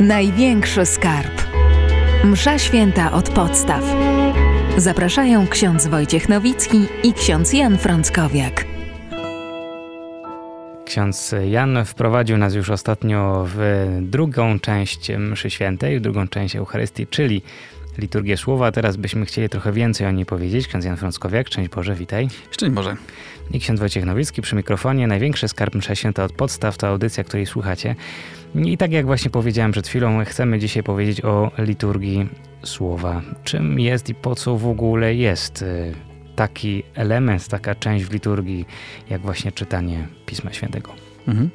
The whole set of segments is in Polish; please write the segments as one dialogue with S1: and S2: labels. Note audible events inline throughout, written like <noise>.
S1: Największy skarb. Msza święta od podstaw. Zapraszają ksiądz Wojciech Nowicki i ksiądz Jan Frąckowiak.
S2: Ksiądz Jan wprowadził nas już ostatnio w drugą część mszy świętej, w drugą część Eucharystii, czyli liturgię słowa. Teraz byśmy chcieli trochę więcej o niej powiedzieć. Ksiądz Jan Frąckowiak, szczęść Boże, witaj.
S3: Szczęść Boże.
S2: I ksiądz Wojciech Nowicki przy mikrofonie. Największy skarb msza święta od podstaw to audycja, której słuchacie. I tak jak właśnie powiedziałem przed chwilą, chcemy dzisiaj powiedzieć o liturgii słowa. Czym jest i po co w ogóle jest y, taki element, taka część w liturgii, jak właśnie czytanie Pisma Świętego. Mhm.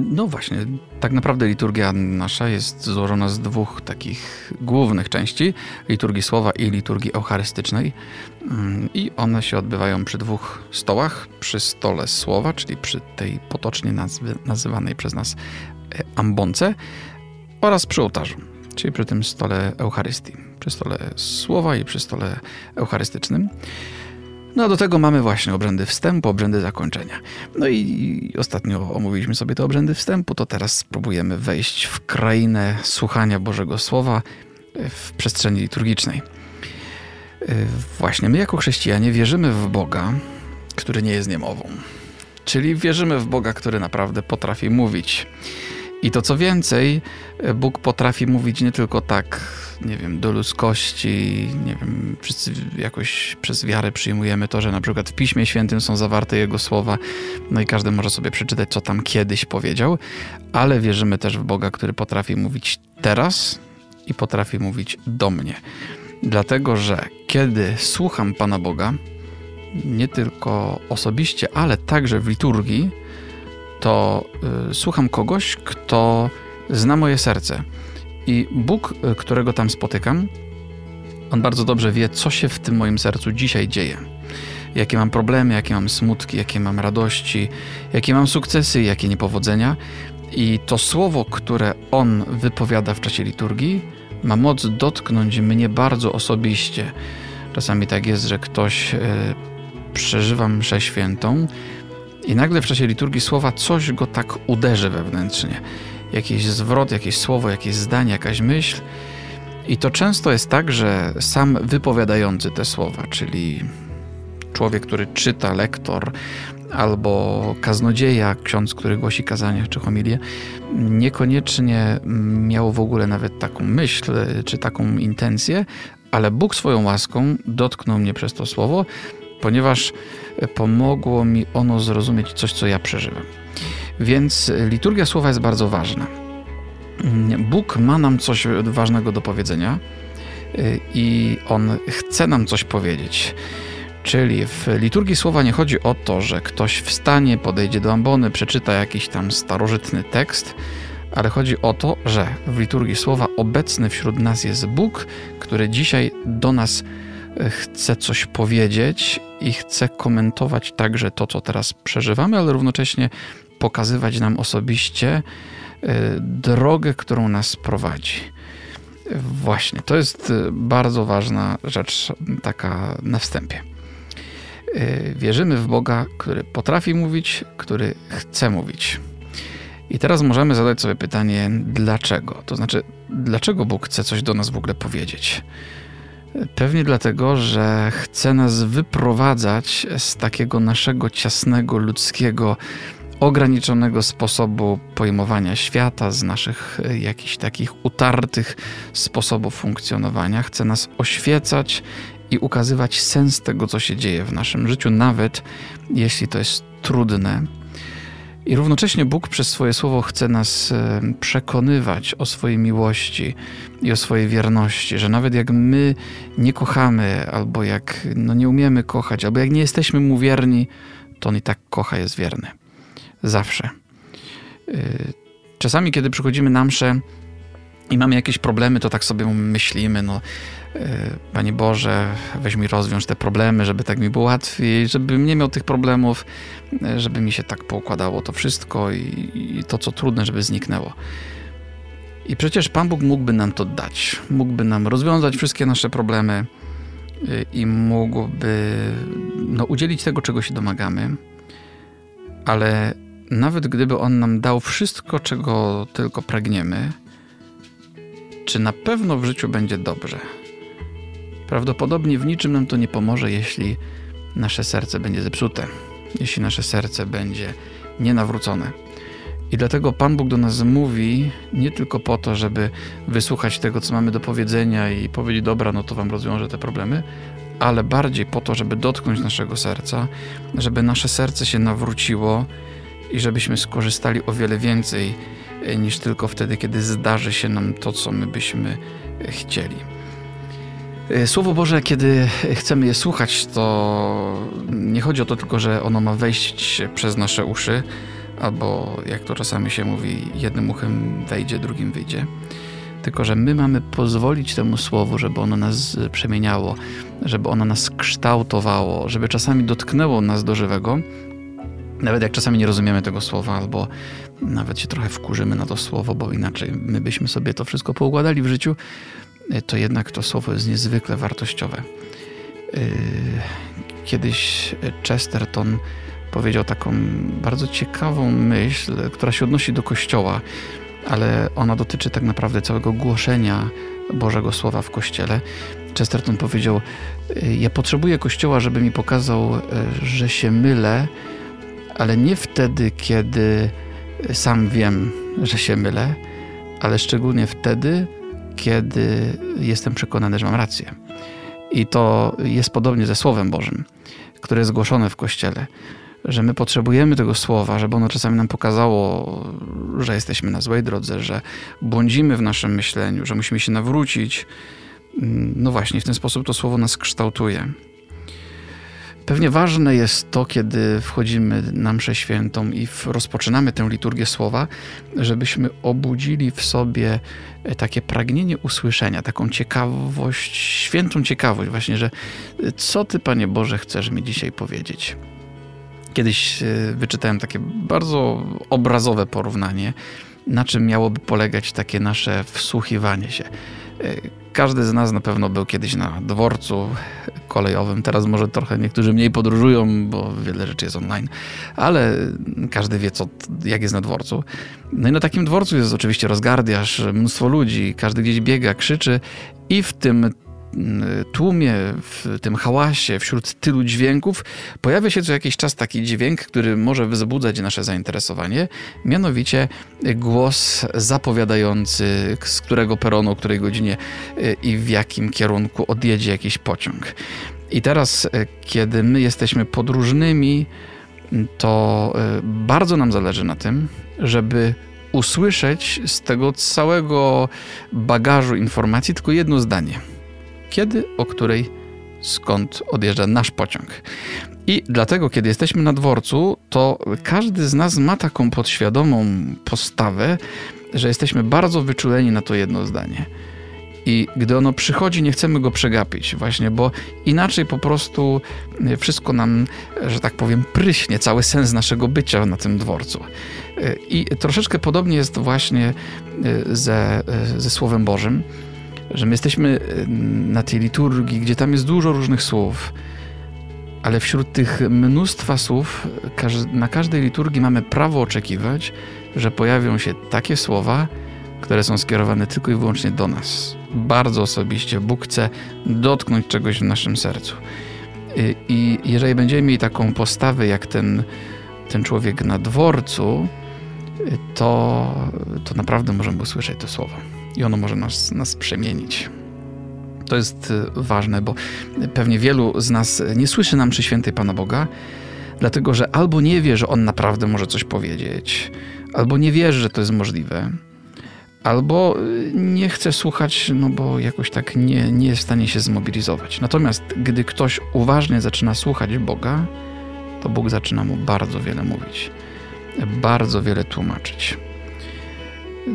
S3: No właśnie, tak naprawdę liturgia nasza jest złożona z dwóch takich głównych części: liturgii słowa i liturgii eucharystycznej. Mm, I one się odbywają przy dwóch stołach: przy stole słowa, czyli przy tej potocznie nazwy, nazywanej przez nas ambonce, oraz przy ołtarzu, czyli przy tym stole Eucharystii, przy stole słowa i przy stole eucharystycznym. No a do tego mamy właśnie obrzędy wstępu, obrzędy zakończenia. No i ostatnio omówiliśmy sobie te obrzędy wstępu, to teraz spróbujemy wejść w krainę słuchania Bożego Słowa w przestrzeni liturgicznej. Właśnie my jako chrześcijanie wierzymy w Boga, który nie jest niemową. Czyli wierzymy w Boga, który naprawdę potrafi mówić. I to co więcej, Bóg potrafi mówić nie tylko tak nie wiem, do ludzkości, nie wiem, wszyscy jakoś przez wiarę przyjmujemy to, że na przykład w Piśmie Świętym są zawarte Jego słowa, no i każdy może sobie przeczytać, co tam kiedyś powiedział, ale wierzymy też w Boga, który potrafi mówić teraz i potrafi mówić do mnie. Dlatego, że kiedy słucham Pana Boga, nie tylko osobiście, ale także w liturgii, to y, słucham kogoś, kto zna moje serce i Bóg, e, którego tam spotykam, on bardzo dobrze wie, co się w tym moim sercu dzisiaj dzieje. Jakie mam problemy, jakie mam smutki, jakie mam radości, jakie mam sukcesy, jakie niepowodzenia. I to słowo, które on wypowiada w czasie liturgii, ma moc dotknąć mnie bardzo osobiście. Czasami tak jest, że ktoś y, przeżywa mszę świętą i nagle w czasie liturgii słowa coś go tak uderzy wewnętrznie jakiś zwrot, jakieś słowo, jakieś zdanie, jakaś myśl. I to często jest tak, że sam wypowiadający te słowa, czyli człowiek, który czyta, lektor albo kaznodzieja, ksiądz, który głosi kazania czy homilię, niekoniecznie miał w ogóle nawet taką myśl czy taką intencję, ale Bóg swoją łaską dotknął mnie przez to słowo, ponieważ pomogło mi ono zrozumieć coś, co ja przeżywam. Więc liturgia słowa jest bardzo ważna. Bóg ma nam coś ważnego do powiedzenia i On chce nam coś powiedzieć. Czyli w liturgii słowa nie chodzi o to, że ktoś wstanie, podejdzie do ambony, przeczyta jakiś tam starożytny tekst, ale chodzi o to, że w liturgii słowa obecny wśród nas jest Bóg, który dzisiaj do nas y, chce coś powiedzieć i chce komentować także to, co teraz przeżywamy, ale równocześnie pokazywać nam osobiście y, drogę, którą nas prowadzi. Właśnie, to jest y, bardzo ważna rzecz, taka na wstępie. Y, wierzymy w Boga, który potrafi mówić, który chce mówić. I teraz możemy zadać sobie pytanie, dlaczego? To znaczy, dlaczego Bóg chce coś do nas w ogóle powiedzieć? Pewnie dlatego, że chce nas wyprowadzać z takiego naszego ciasnego, ludzkiego, ograniczonego sposobu pojmowania świata, z naszych e, jakichś takich utartych sposobów funkcjonowania. Chce nas oświecać i ukazywać sens tego, co się dzieje w naszym życiu, nawet jeśli to jest trudne. I równocześnie Bóg przez swoje słowo chce nas e, przekonywać o swojej miłości i o swojej wierności, że nawet jak my nie kochamy, albo jak no, nie umiemy kochać, albo jak nie jesteśmy mu wierni, to on i tak kocha, jest wierny. Zawsze. Y, czasami, kiedy przychodzimy na mszę i mamy jakieś problemy, to tak sobie myślimy, no y, Panie Boże, weź mi rozwiąż te problemy, żeby tak mi było łatwiej, żebym nie miał tych problemów, y, żeby mi się tak poukładało to wszystko i, i to, co trudne, żeby zniknęło. I przecież Pan Bóg mógłby nam to dać. Mógłby nam rozwiązać wszystkie nasze problemy i mógłby no, udzielić tego, czego się domagamy, ale nawet gdyby On nam dał wszystko, czego tylko pragniemy, czy na pewno w życiu będzie dobrze. Prawdopodobnie w niczym nam to nie pomoże, jeśli nasze serce będzie zepsute, jeśli nasze serce będzie nienawrócone. I dlatego Pan Bóg do nas mówi nie tylko po to, żeby wysłuchać tego, co mamy do powiedzenia i powiedzieć, dobra, no to Wam rozwiążę te problemy, ale bardziej po to, żeby dotknąć naszego serca, żeby nasze serce się nawróciło i żebyśmy skorzystali o wiele więcej niż tylko wtedy, kiedy zdarzy się nam to, co my byśmy chcieli. E, Słowo Boże, kiedy chcemy je słuchać, to nie chodzi o to tylko, że ono ma wejść przez nasze uszy, albo jak to czasami się mówi, jednym uchem wejdzie, drugim wyjdzie. Tylko, że my mamy pozwolić temu słowu, żeby ono nas przemieniało, żeby ono nas kształtowało, żeby czasami dotknęło nas do żywego, nawet jak czasami nie rozumiemy tego słowa, albo nawet się trochę wkurzymy na to słowo, bo inaczej my byśmy sobie to wszystko poukładali w życiu, to jednak to słowo jest niezwykle wartościowe. Yy, kiedyś Chesterton powiedział taką bardzo ciekawą myśl, która się odnosi do Kościoła, ale ona dotyczy tak naprawdę całego głoszenia Bożego Słowa w Kościele. Chesterton powiedział: Ja potrzebuję Kościoła, żeby mi pokazał, że się mylę, ale nie wtedy, kiedy sam wiem, że się mylę, ale szczególnie wtedy, kiedy jestem przekonany, że mam rację. I to jest podobnie ze Słowem Bożym, które jest głoszone w Kościele że my potrzebujemy tego słowa, żeby ono czasami nam pokazało, że jesteśmy na złej drodze, że błądzimy w naszym myśleniu, że musimy się nawrócić. No właśnie, w ten sposób to słowo nas kształtuje. Pewnie ważne jest to, kiedy wchodzimy na mszę świętą i rozpoczynamy tę liturgię słowa, żebyśmy obudzili w sobie takie pragnienie usłyszenia, taką ciekawość, świętą ciekawość właśnie, że co Ty, Panie Boże, chcesz mi dzisiaj powiedzieć. Kiedyś e, wyczytałem takie bardzo obrazowe porównanie, na czym miałoby polegać takie nasze wsłuchiwanie się. Każdy z nas na pewno był kiedyś na dworcu kolejowym. Teraz może trochę niektórzy mniej podróżują, bo wiele rzeczy jest online, ale każdy wie, co, jak jest na dworcu. No i na takim dworcu jest oczywiście rozgardiasz, mnóstwo ludzi, każdy gdzieś biega, krzyczy i w tym tłumie, w tym hałasie, wśród tylu dźwięków, pojawia się co jakiś czas taki dźwięk, który może wzbudzać nasze zainteresowanie, mianowicie głos zapowiadający, z którego peronu, o której godzinie e, i w jakim kierunku odjedzie jakiś pociąg. I teraz, e, kiedy my jesteśmy podróżnymi, to bardzo nam zależy na tym, żeby usłyszeć z tego całego bagażu informacji tylko jedno zdanie – kiedy, o której, skąd odjeżdża nasz pociąg. I dlatego, kiedy jesteśmy na dworcu, to każdy z nas ma taką podświadomą postawę, że jesteśmy bardzo wyczuleni na to jedno zdanie. I gdy ono przychodzi, nie chcemy go przegapić, właśnie, bo inaczej po prostu wszystko nam, że tak powiem, pryśnie, cały sens naszego bycia na tym dworcu. I troszeczkę podobnie jest właśnie ze, ze Słowem Bożym że my jesteśmy y, na tej liturgii, gdzie tam jest dużo różnych słów, ale wśród tych mnóstwa słów na każdej liturgii mamy prawo oczekiwać, że pojawią się takie słowa, które są skierowane tylko i wyłącznie do nas. Bardzo osobiście Bóg chce dotknąć czegoś w naszym sercu. I jeżeli będziemy mieli taką postawę jak ten, ten człowiek na dworcu, to, to naprawdę możemy usłyszeć to słowo i ono może nas, nas przemienić. To jest y, ważne, bo pewnie wielu z nas nie słyszy nam przy świętej Pana Boga, dlatego że albo nie wie, że On naprawdę może coś powiedzieć, albo nie wierzy, że to jest możliwe, albo y, nie chce słuchać, no bo jakoś tak nie, nie jest w stanie się zmobilizować. Natomiast gdy ktoś uważnie zaczyna słuchać Boga, to Bóg zaczyna mu bardzo wiele mówić, bardzo wiele tłumaczyć.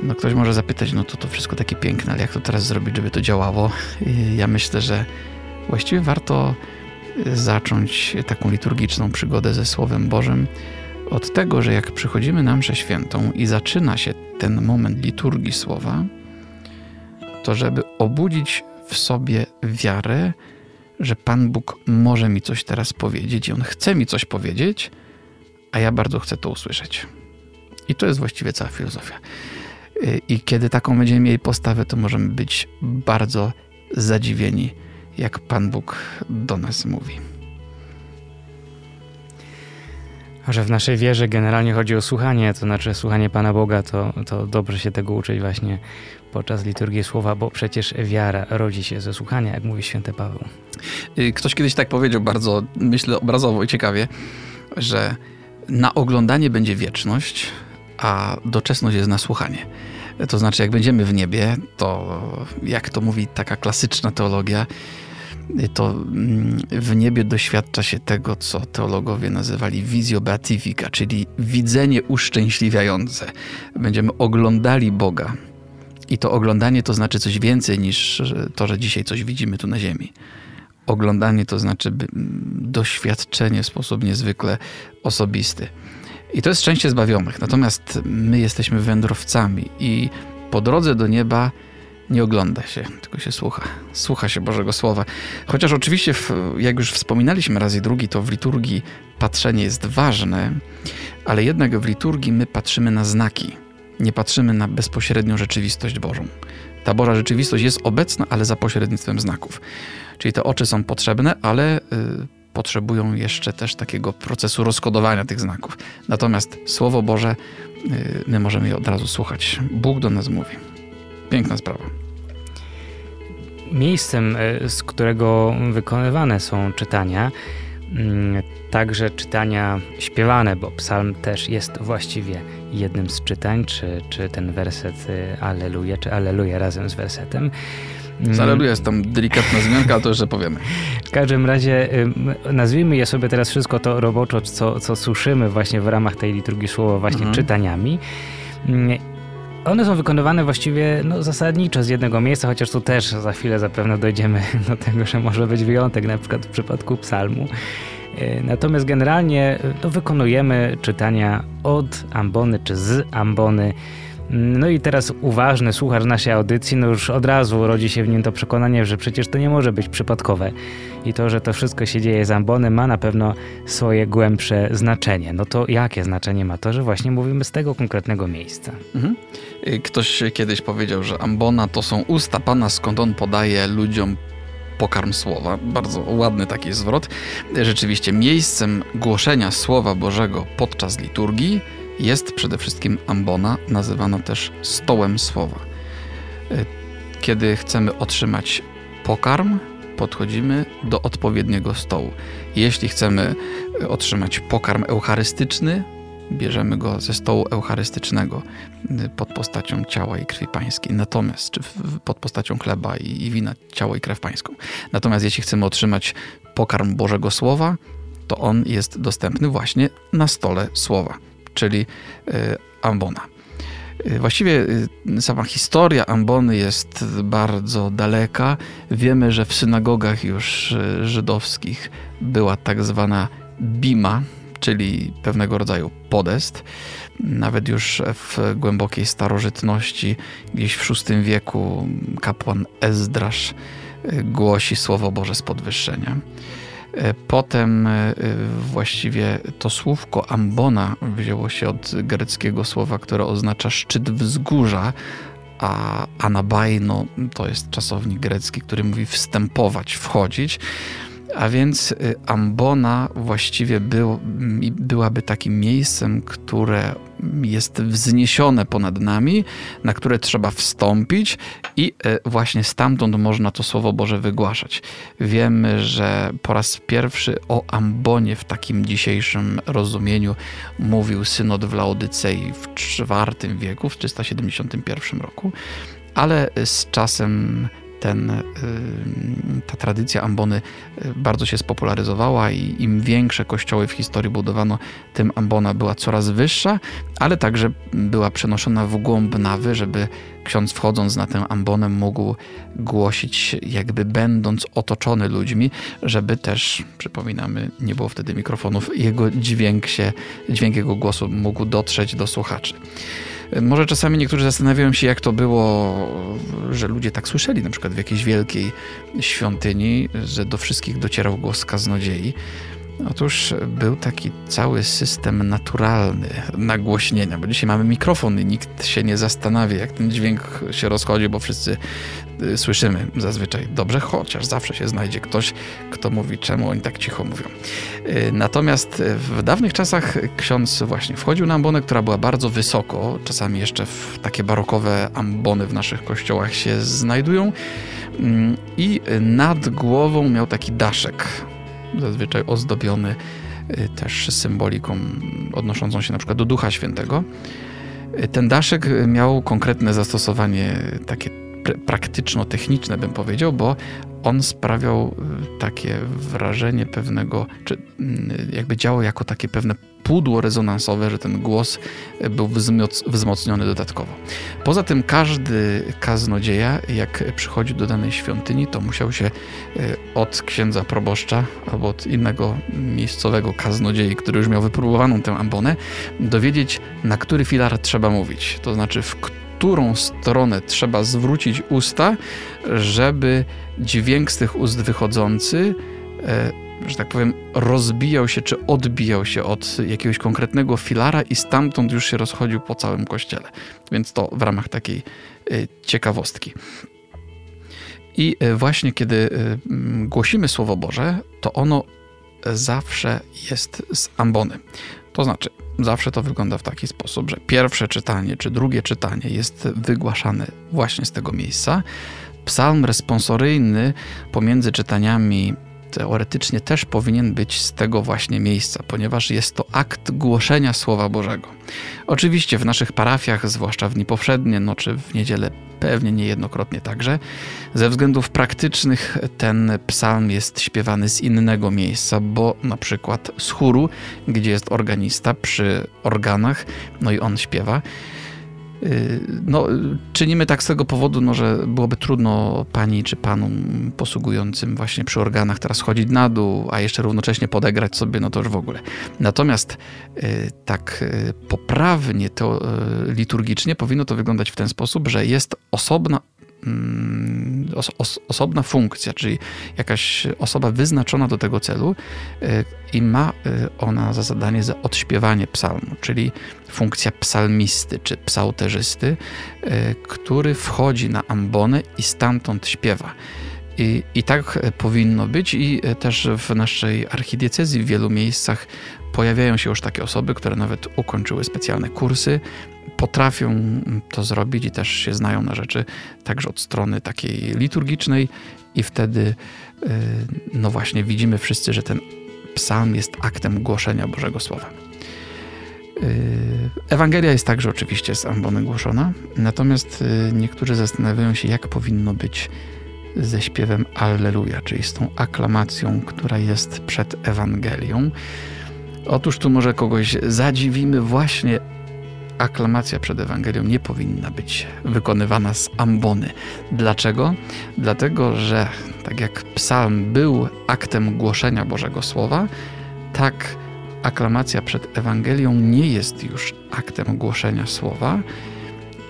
S3: No ktoś może zapytać, no to to wszystko takie piękne, ale jak to teraz zrobić, żeby to działało? Ja myślę, że właściwie warto y, zacząć taką liturgiczną przygodę ze Słowem Bożym od tego, że jak przychodzimy na mszę świętą i zaczyna się ten moment liturgii Słowa, to żeby obudzić w sobie wiarę, że Pan Bóg może mi coś teraz powiedzieć i On chce mi coś powiedzieć, a ja bardzo chcę to usłyszeć. I to jest właściwie cała filozofia. I kiedy taką będziemy mieli postawę, to możemy być bardzo zadziwieni, jak Pan Bóg do nas mówi.
S2: A że w naszej wierze generalnie chodzi o słuchanie, to znaczy słuchanie Pana Boga, to, to dobrze się tego uczyć właśnie podczas liturgii słowa, bo przecież wiara rodzi się ze słuchania, jak mówi święty Paweł.
S3: Y, ktoś kiedyś tak powiedział bardzo, myślę, obrazowo i ciekawie, że na oglądanie będzie wieczność, a doczesność jest na słuchanie. To znaczy, jak będziemy w niebie, to jak to mówi taka klasyczna teologia, to mm, w niebie doświadcza się tego, co teologowie nazywali wizjo beatifica, czyli widzenie uszczęśliwiające. Będziemy oglądali Boga. I to oglądanie to znaczy coś więcej niż to, że dzisiaj coś widzimy tu na ziemi. Oglądanie to znaczy mm, doświadczenie w sposób niezwykle osobisty. I to jest szczęście zbawionych. Natomiast my jesteśmy wędrowcami i po drodze do nieba nie ogląda się, tylko się słucha. Słucha się Bożego Słowa. Chociaż oczywiście, jak już wspominaliśmy raz i drugi, to w liturgii patrzenie jest ważne, ale jednak w liturgii my patrzymy na znaki. Nie patrzymy na bezpośrednią rzeczywistość Bożą. Ta Boża rzeczywistość jest obecna, ale za pośrednictwem znaków. Czyli te oczy są potrzebne, ale y, potrzebują jeszcze też takiego procesu rozkodowania tych znaków. Natomiast Słowo Boże, y, my możemy je od razu słuchać. Bóg do nas mówi. Piękna sprawa.
S2: Miejscem, y, z którego wykonywane są czytania, mm, także czytania śpiewane, bo psalm też jest właściwie jednym z czytań, czy, czy ten werset y, Alleluja, czy Alleluja razem z wersetem.
S3: Zaleluja jest tam delikatna zmianka, ale to jeszcze powiemy.
S2: W każdym razie nazwijmy je sobie teraz wszystko to roboczo, co, co słyszymy właśnie w ramach tej liturgii słowa właśnie mhm. czytaniami. One są wykonywane właściwie no, zasadniczo z jednego miejsca, chociaż tu też za chwilę zapewne dojdziemy <laughs> do tego, że może być wyjątek, na przykład w przypadku psalmu. E, natomiast generalnie no, wykonujemy czytania od ambony czy z ambony no i teraz uważny słuchacz naszej audycji, no już od razu rodzi się w nim to przekonanie, że przecież to nie może być przypadkowe. I to, że to wszystko się dzieje z ambonem ma na pewno swoje głębsze znaczenie. No to jakie znaczenie ma to, że właśnie mówimy z tego konkretnego miejsca? Mhm.
S3: Y, ktoś kiedyś powiedział, że ambona to są usta Pana, skąd On podaje ludziom pokarm słowa. Bardzo ładny taki zwrot. Rzeczywiście miejscem głoszenia Słowa Bożego podczas liturgii jest przede wszystkim ambona, nazywana też stołem słowa. E, kiedy chcemy otrzymać pokarm, podchodzimy do odpowiedniego stołu. Jeśli chcemy e, otrzymać pokarm eucharystyczny, bierzemy go ze stołu eucharystycznego e, pod postacią ciała i krwi pańskiej, natomiast, czy pod postacią chleba i wina, ciało i krew pańską. Natomiast jeśli chcemy otrzymać pokarm Bożego Słowa, to on jest dostępny właśnie na stole Słowa czyli e, ambona. E, właściwie e, sama historia ambony jest bardzo daleka. Wiemy, że w synagogach już żydowskich była tak zwana bima, czyli pewnego rodzaju podest. Nawet już w głębokiej starożytności, gdzieś w VI wieku, kapłan Ezdrasz głosi Słowo Boże z podwyższenia. E, potem e, właściwie to słówko ambona wzięło się od greckiego słowa, które oznacza szczyt wzgórza, a anabajno to jest czasownik grecki, który mówi wstępować, wchodzić. A więc y, ambona właściwie był, byłaby takim miejscem, które jest wzniesione ponad nami, na które trzeba wstąpić i y, właśnie stamtąd można to Słowo Boże wygłaszać. Wiemy, że po raz pierwszy o ambonie w takim dzisiejszym rozumieniu mówił synod w Laodycei w IV wieku, w 371 roku, ale z czasem ten, y, ta tradycja ambony y, bardzo się spopularyzowała i im większe kościoły w historii budowano, tym ambona była coraz wyższa, ale także była przenoszona w głąb nawy, żeby ksiądz wchodząc na tę ambonę mógł głosić, jakby będąc otoczony ludźmi, żeby też, przypominamy, nie było wtedy mikrofonów, jego dźwięk się, dźwięk jego głosu mógł dotrzeć do słuchaczy. Może czasami niektórzy zastanawiają się, jak to było, że ludzie tak słyszeli, na przykład w jakiejś wielkiej świątyni, że do wszystkich docierał głos kaznodziei. Otóż był taki cały system naturalny nagłośnienia, bo dzisiaj mamy mikrofon i nikt się nie zastanawia, jak ten dźwięk się rozchodzi, bo wszyscy y, słyszymy zazwyczaj dobrze, chociaż zawsze się znajdzie ktoś, kto mówi, czemu oni tak cicho mówią. Y, natomiast w dawnych czasach ksiądz właśnie wchodził na ambonę, która była bardzo wysoko, czasami jeszcze w takie barokowe ambony w naszych kościołach się znajdują. Mm, i nad głową miał taki daszek zazwyczaj ozdobiony y, też symboliką odnoszącą się na przykład do Ducha Świętego. Y, ten daszek miał konkretne zastosowanie takie praktyczno-techniczne, bym powiedział, bo on sprawiał y, takie wrażenie pewnego, czy jakby działał jako takie pewne pudło rezonansowe, że ten głos był wzmocniony dodatkowo. Poza tym każdy kaznodzieja, jak przychodził do danej świątyni, to musiał się e, od księdza proboszcza albo od innego miejscowego kaznodziei, który już miał wypróbowaną tę ambonę, dowiedzieć, na który filar trzeba mówić. To znaczy, w którą stronę trzeba zwrócić usta, żeby dźwięk z tych ust wychodzący e, że tak powiem, rozbijał się czy odbijał się od jakiegoś konkretnego filara i stamtąd już się rozchodził po całym kościele. Więc to w ramach takiej y, ciekawostki. I y, właśnie kiedy głosimy Słowo Boże, to ono zawsze jest z ambony. To znaczy, zawsze to wygląda w taki sposób, że pierwsze czytanie czy drugie czytanie jest wygłaszane właśnie z tego miejsca. Psalm responsoryjny pomiędzy czytaniami teoretycznie też powinien być z tego właśnie miejsca, ponieważ jest to akt głoszenia Słowa Bożego. Oczywiście w naszych parafiach, zwłaszcza w dni powszednie, no czy w niedzielę pewnie niejednokrotnie także, ze względów praktycznych ten psalm jest śpiewany z innego miejsca, bo na przykład z chóru, gdzie jest organista przy organach, no i on śpiewa, no, czynimy tak z tego powodu, no, że byłoby trudno pani czy panu posługującym właśnie przy organach teraz chodzić na dół, a jeszcze równocześnie podegrać sobie, no to już w ogóle. Natomiast y, tak y, poprawnie to liturgicznie powinno to wyglądać w ten sposób, że jest osobna Mm, os osobna funkcja, czyli jakaś osoba wyznaczona do tego celu y, i ma y, ona za zadanie za odśpiewanie psalmu, czyli funkcja psalmisty czy psałterzysty, y, który wchodzi na ambonę i stamtąd śpiewa. I, I tak powinno być, i też w naszej archidiecezji w wielu miejscach pojawiają się już takie osoby, które nawet ukończyły specjalne kursy potrafią to zrobić i też się znają na rzeczy także od strony takiej liturgicznej i wtedy y, no właśnie widzimy wszyscy, że ten psalm jest aktem głoszenia Bożego Słowa. Y, Ewangelia jest także oczywiście z ambony głoszona, natomiast y, niektórzy zastanawiają się, jak powinno być ze śpiewem Alleluja, czyli z tą aklamacją, która jest przed Ewangelią. Otóż tu może kogoś zadziwimy właśnie aklamacja przed Ewangelią nie powinna być wykonywana z ambony. Dlaczego? Dlatego, że tak jak psalm był aktem głoszenia Bożego Słowa, tak aklamacja przed Ewangelią nie jest już aktem głoszenia Słowa,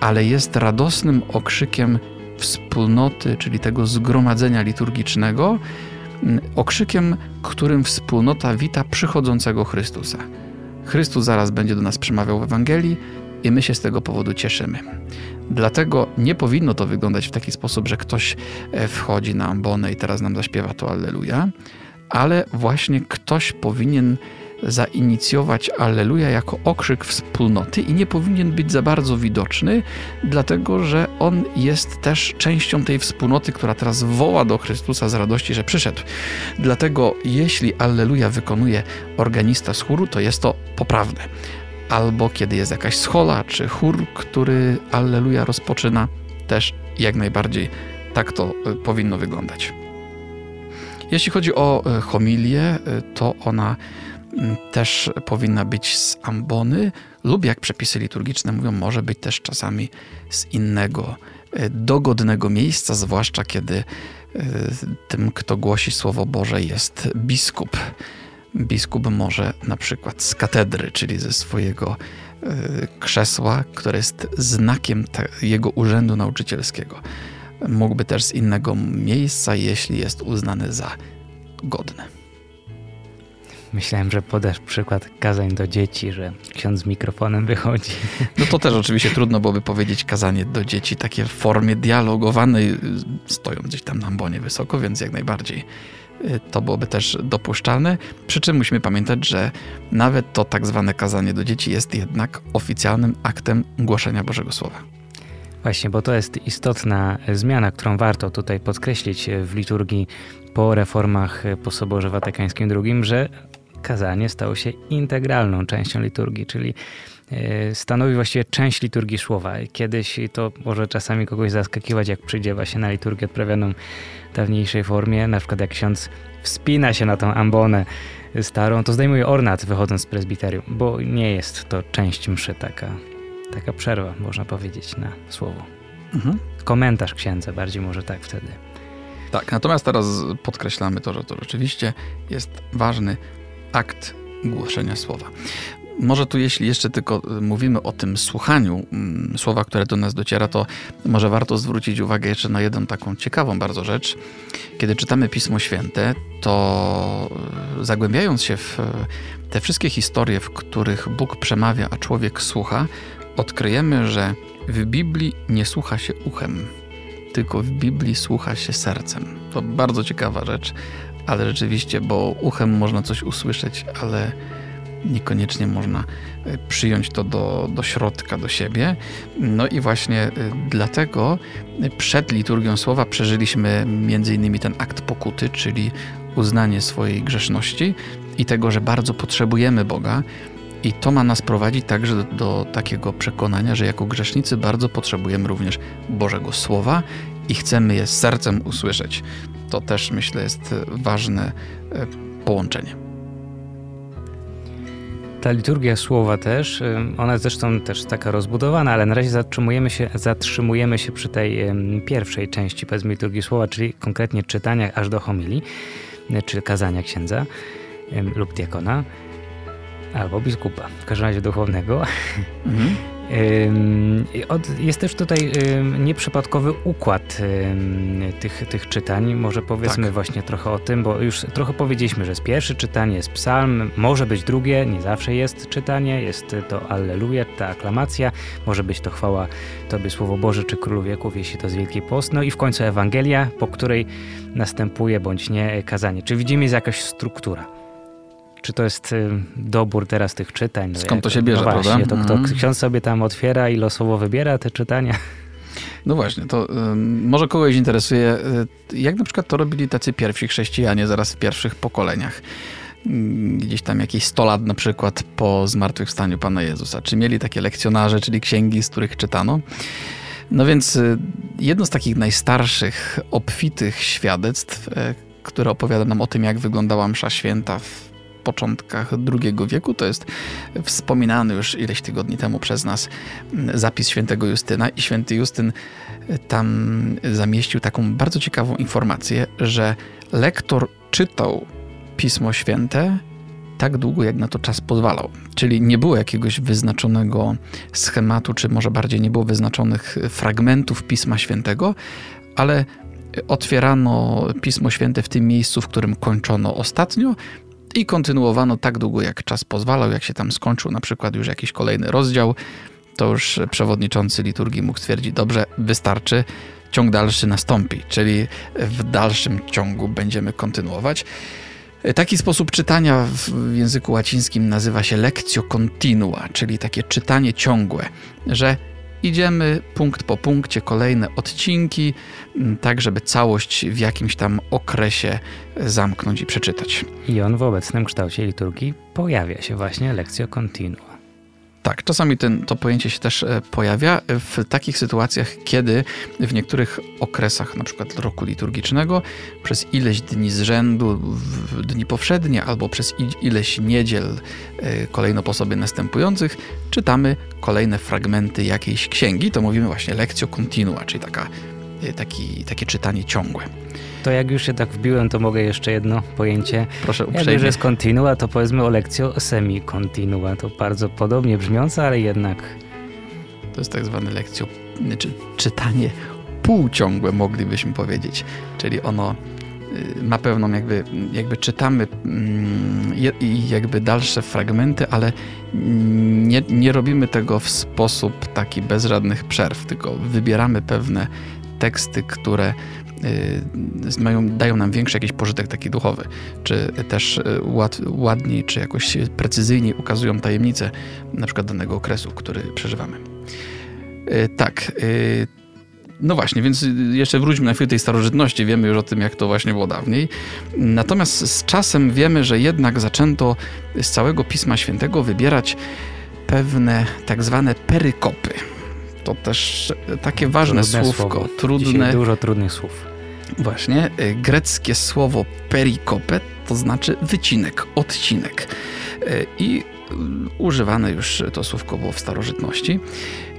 S3: ale jest radosnym okrzykiem wspólnoty, czyli tego zgromadzenia liturgicznego, okrzykiem, którym wspólnota wita przychodzącego Chrystusa. Chrystus zaraz będzie do nas przemawiał w Ewangelii, i my się z tego powodu cieszymy. Dlatego nie powinno to wyglądać w taki sposób, że ktoś e, wchodzi na ambonę i teraz nam zaśpiewa to Alleluja, ale właśnie ktoś powinien zainicjować Alleluja jako okrzyk wspólnoty i nie powinien być za bardzo widoczny, dlatego że on jest też częścią tej wspólnoty, która teraz woła do Chrystusa z radości, że przyszedł. Dlatego jeśli Alleluja wykonuje organista z chóru, to jest to poprawne albo kiedy jest jakaś schola czy chór, który Alleluja rozpoczyna, też jak najbardziej tak to e, powinno wyglądać. Jeśli chodzi o e, homilię, e, to ona mm, też powinna być z ambony, lub jak przepisy liturgiczne mówią, może być też czasami z innego, dogodnego miejsca, zwłaszcza kiedy tym, kto głosi Słowo Boże, jest biskup biskup może na przykład z katedry, czyli ze swojego e, krzesła, które jest znakiem jego urzędu nauczycielskiego. Mógłby też z innego miejsca, jeśli jest uznany za godny.
S2: Myślałem, że podasz przykład kazań do dzieci, że ksiądz z mikrofonem wychodzi.
S3: No to też oczywiście trudno byłoby powiedzieć kazanie do dzieci takie w formie dialogowanej, stojąc gdzieś tam na ambonie wysoko, więc jak najbardziej to byłoby też dopuszczalne. Przy czym musimy pamiętać, że nawet to tak zwane kazanie do dzieci jest jednak oficjalnym aktem głoszenia Bożego Słowa.
S2: Właśnie, bo to jest istotna zmiana, którą warto tutaj podkreślić w liturgii po reformach po Soborze Watykańskim II, że kazanie stało się integralną częścią liturgii, czyli e, stanowi właściwie część liturgii słowa. Kiedyś to może czasami kogoś zaskakiwać, jak przyjdzie właśnie na liturgię odprawioną w dawniejszej formie, na przykład jak ksiądz wspina się na tą ambonę starą, to zdejmuje ornat wychodząc z prezbiterium, bo nie jest to część mszy taka, taka przerwa, można powiedzieć, na słowo. Mhm. Komentarz księdza bardziej może tak wtedy.
S3: Tak, natomiast teraz podkreślamy to, że to rzeczywiście jest ważny akt głoszenia słowa. Może tu, jeśli jeszcze tylko y, mówimy o tym słuchaniu mm, słowa, które do nas dociera, to może warto zwrócić uwagę jeszcze na jedną taką ciekawą bardzo rzecz. Kiedy czytamy Pismo Święte, to y, zagłębiając się w te wszystkie historie, w których Bóg przemawia, a człowiek słucha, odkryjemy, że w Biblii nie słucha się uchem, tylko w Biblii słucha się sercem. To bardzo ciekawa rzecz, ale rzeczywiście, bo uchem można coś usłyszeć, ale niekoniecznie można e, przyjąć to do, do środka, do siebie. No i właśnie e, dlatego przed liturgią słowa przeżyliśmy innymi ten akt pokuty, czyli uznanie swojej grzeszności i tego, że bardzo potrzebujemy Boga. I to ma nas prowadzić także do, do takiego przekonania, że jako grzesznicy bardzo potrzebujemy również Bożego Słowa i chcemy je sercem usłyszeć. To też myślę jest ważne e, połączenie.
S2: Ta liturgia słowa też, y, ona zresztą też taka rozbudowana, ale na razie zatrzymujemy się, zatrzymujemy się przy tej pierwszej części powiedzmy liturgii słowa, czyli konkretnie czytaniach aż do homilii, y, czy kazania księdza lub diakona albo biskupa, w każdym razie duchownego. Mhm. <laughs> Jest też tutaj nieprzypadkowy układ tych, tych czytań. Może powiedzmy tak. właśnie trochę o tym, bo już trochę powiedzieliśmy, że jest pierwsze czytanie, jest psalm, może być drugie, nie zawsze jest czytanie, jest to Alleluja, ta aklamacja, może być to chwała Tobie Słowo Boże czy Królu Wieków, jeśli to z Wielkiej Post, no i w końcu Ewangelia, po której następuje bądź nie kazanie. Czy widzimy jest jakaś struktura? Czy to jest y, dobór teraz tych czytań?
S3: No Skąd to się bierze, no właśnie,
S2: prawda? To, to mm. ksiądz sobie tam otwiera i losowo wybiera te czytania.
S3: No właśnie, to y, może kogoś interesuje, y, jak na przykład to robili tacy pierwsi chrześcijanie zaraz w pierwszych pokoleniach. Mm, gdzieś tam jakieś 100 lat na przykład po zmartwychwstaniu Pana Jezusa. Czy mieli takie lekcjonarze, czyli księgi, z których czytano? No więc y, jedno z takich najstarszych, obfitych świadectw, które opowiada nam o tym, jak wyglądała msza święta w początkach II wieku. To jest wspominany już ileś tygodni temu przez nas zapis świętego Justyna i święty Justyn tam zamieścił taką bardzo ciekawą informację, że lektor czytał Pismo Święte tak długo, jak na to czas pozwalał. Czyli nie było jakiegoś wyznaczonego schematu, czy może bardziej nie było wyznaczonych fragmentów Pisma Świętego, ale otwierano Pismo Święte w tym miejscu, w którym kończono ostatnio i kontynuowano tak długo, jak czas pozwalał. Jak się tam skończył na przykład już jakiś kolejny rozdział, to już przewodniczący liturgii mógł stwierdzić, dobrze, wystarczy, ciąg dalszy nastąpi, czyli w dalszym ciągu będziemy kontynuować. Taki sposób czytania w języku łacińskim nazywa się lectio continua, czyli takie czytanie ciągłe, że idziemy punkt po punkcie, kolejne odcinki, mm, tak żeby całość w jakimś tam okresie zamknąć i przeczytać.
S2: I on w obecnym kształcie liturgii pojawia się właśnie lekcja continua.
S3: Tak, czasami ten, to pojęcie się też e, pojawia w takich sytuacjach, kiedy w niektórych okresach, na przykład roku liturgicznego, przez ileś dni z rzędu, w dni powszednie albo przez ileś niedziel e, kolejno po sobie następujących, czytamy kolejne fragmenty jakiejś księgi. To mówimy właśnie lekcjo continua, czyli taka, e, taki, takie czytanie ciągłe.
S2: To jak już się tak wbiłem, to mogę jeszcze jedno pojęcie.
S3: Proszę uprzejmie.
S2: Jak już jest continua, to powiedzmy o lekcjo semi-continua. To bardzo podobnie brzmiące, ale jednak...
S3: To jest tak zwane lekcjo, czy czytanie półciągłe moglibyśmy powiedzieć. Czyli ono ma pewną jakby, jakby czytamy mm, i jakby dalsze fragmenty, ale nie, nie robimy tego w sposób taki bez żadnych przerw, tylko wybieramy pewne teksty, które y, mają, dają nam większy jakiś pożytek taki duchowy, czy też y, ład, ładniej, czy jakoś precyzyjniej ukazują tajemnice na przykład danego okresu, który przeżywamy. Y, tak, no właśnie, więc jeszcze wróćmy na chwilę tej starożytności. Wiemy już o tym, jak to właśnie było dawniej. Natomiast z czasem wiemy, że jednak zaczęto z całego Pisma Świętego wybierać pewne tak zwane perykopy. To też takie ważne
S2: Trudne
S3: słówko.
S2: Słowo.
S3: Trudne.
S2: Dzisiaj dużo trudnych słów.
S3: Właśnie. Y, greckie słowo perikope to znaczy wycinek, odcinek. Y, I y, używane już to słówko było w starożytności.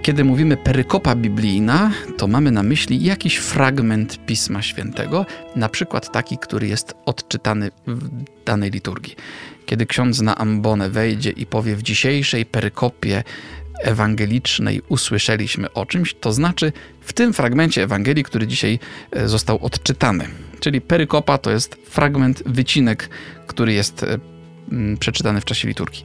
S3: Kiedy mówimy perykopa biblijna, to mamy na myśli jakiś fragment Pisma Świętego, na przykład taki, który jest odczytany w danej liturgii. Kiedy ksiądz na ambonę wejdzie i powie w dzisiejszej perykopie ewangelicznej usłyszeliśmy o czymś, to znaczy w tym fragmencie Ewangelii, który dzisiaj e, został odczytany. Czyli perykopa to jest fragment, wycinek, który jest e, przeczytany w czasie liturgii.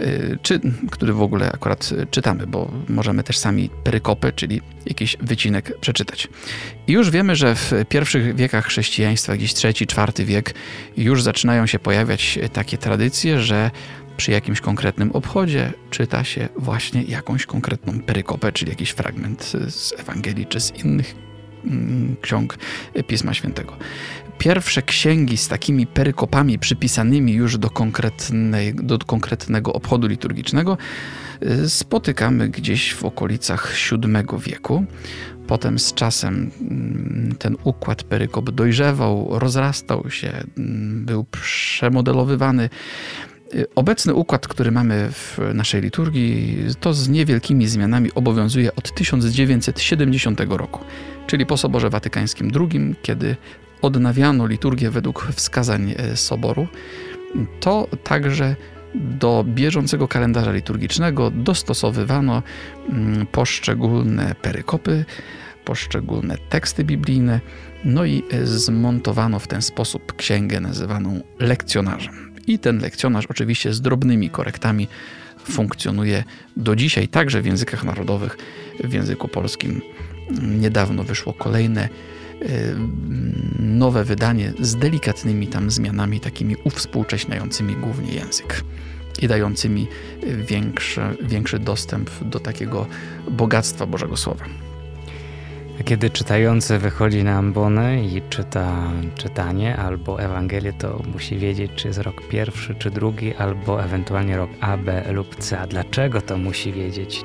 S3: Y, czy, który w ogóle akurat czytamy, bo możemy też sami perykopę, czyli jakiś wycinek przeczytać. I już wiemy, że w pierwszych wiekach chrześcijaństwa, gdzieś trzeci, czwarty wiek, już zaczynają się pojawiać takie tradycje, że przy jakimś konkretnym obchodzie czyta się właśnie jakąś konkretną perykopę, czyli jakiś fragment z Ewangelii czy z innych mm, ksiąg Pisma Świętego pierwsze księgi z takimi perykopami przypisanymi już do, do konkretnego obchodu liturgicznego y, spotykamy gdzieś w okolicach VII wieku. Potem z czasem mm, ten układ perykop dojrzewał, rozrastał się, mm, był przemodelowywany. Obecny układ, który mamy w naszej liturgii, to z niewielkimi zmianami obowiązuje od 1970 roku, czyli po Soborze Watykańskim II, kiedy odnawiano liturgię według wskazań e, Soboru, to także do bieżącego kalendarza liturgicznego dostosowywano mm, poszczególne perykopy, poszczególne teksty biblijne, no i e, zmontowano w ten sposób księgę nazywaną lekcjonarzem. I ten lekcjonarz, oczywiście z drobnymi korektami, funkcjonuje do dzisiaj także w językach narodowych. W języku polskim niedawno wyszło kolejne nowe wydanie z delikatnymi tam zmianami, takimi uwspółcześniającymi głównie język i dającymi większy, większy dostęp do takiego bogactwa Bożego Słowa.
S2: Kiedy czytający wychodzi na ambonę i czyta czytanie albo Ewangelię, to musi wiedzieć, czy jest rok pierwszy, czy drugi, albo ewentualnie rok A, B lub C. A dlaczego to musi wiedzieć?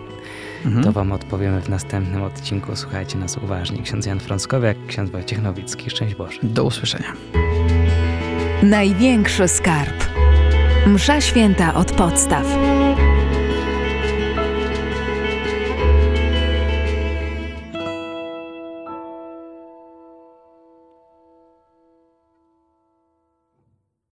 S2: Mhm. To Wam odpowiemy w następnym odcinku. Słuchajcie nas uważnie. Ksiądz Jan Frąckowiak, ksiądz Wojciech Nowicki. Szczęść Boże.
S3: Do usłyszenia.
S1: Największy skarb. Msza święta od podstaw.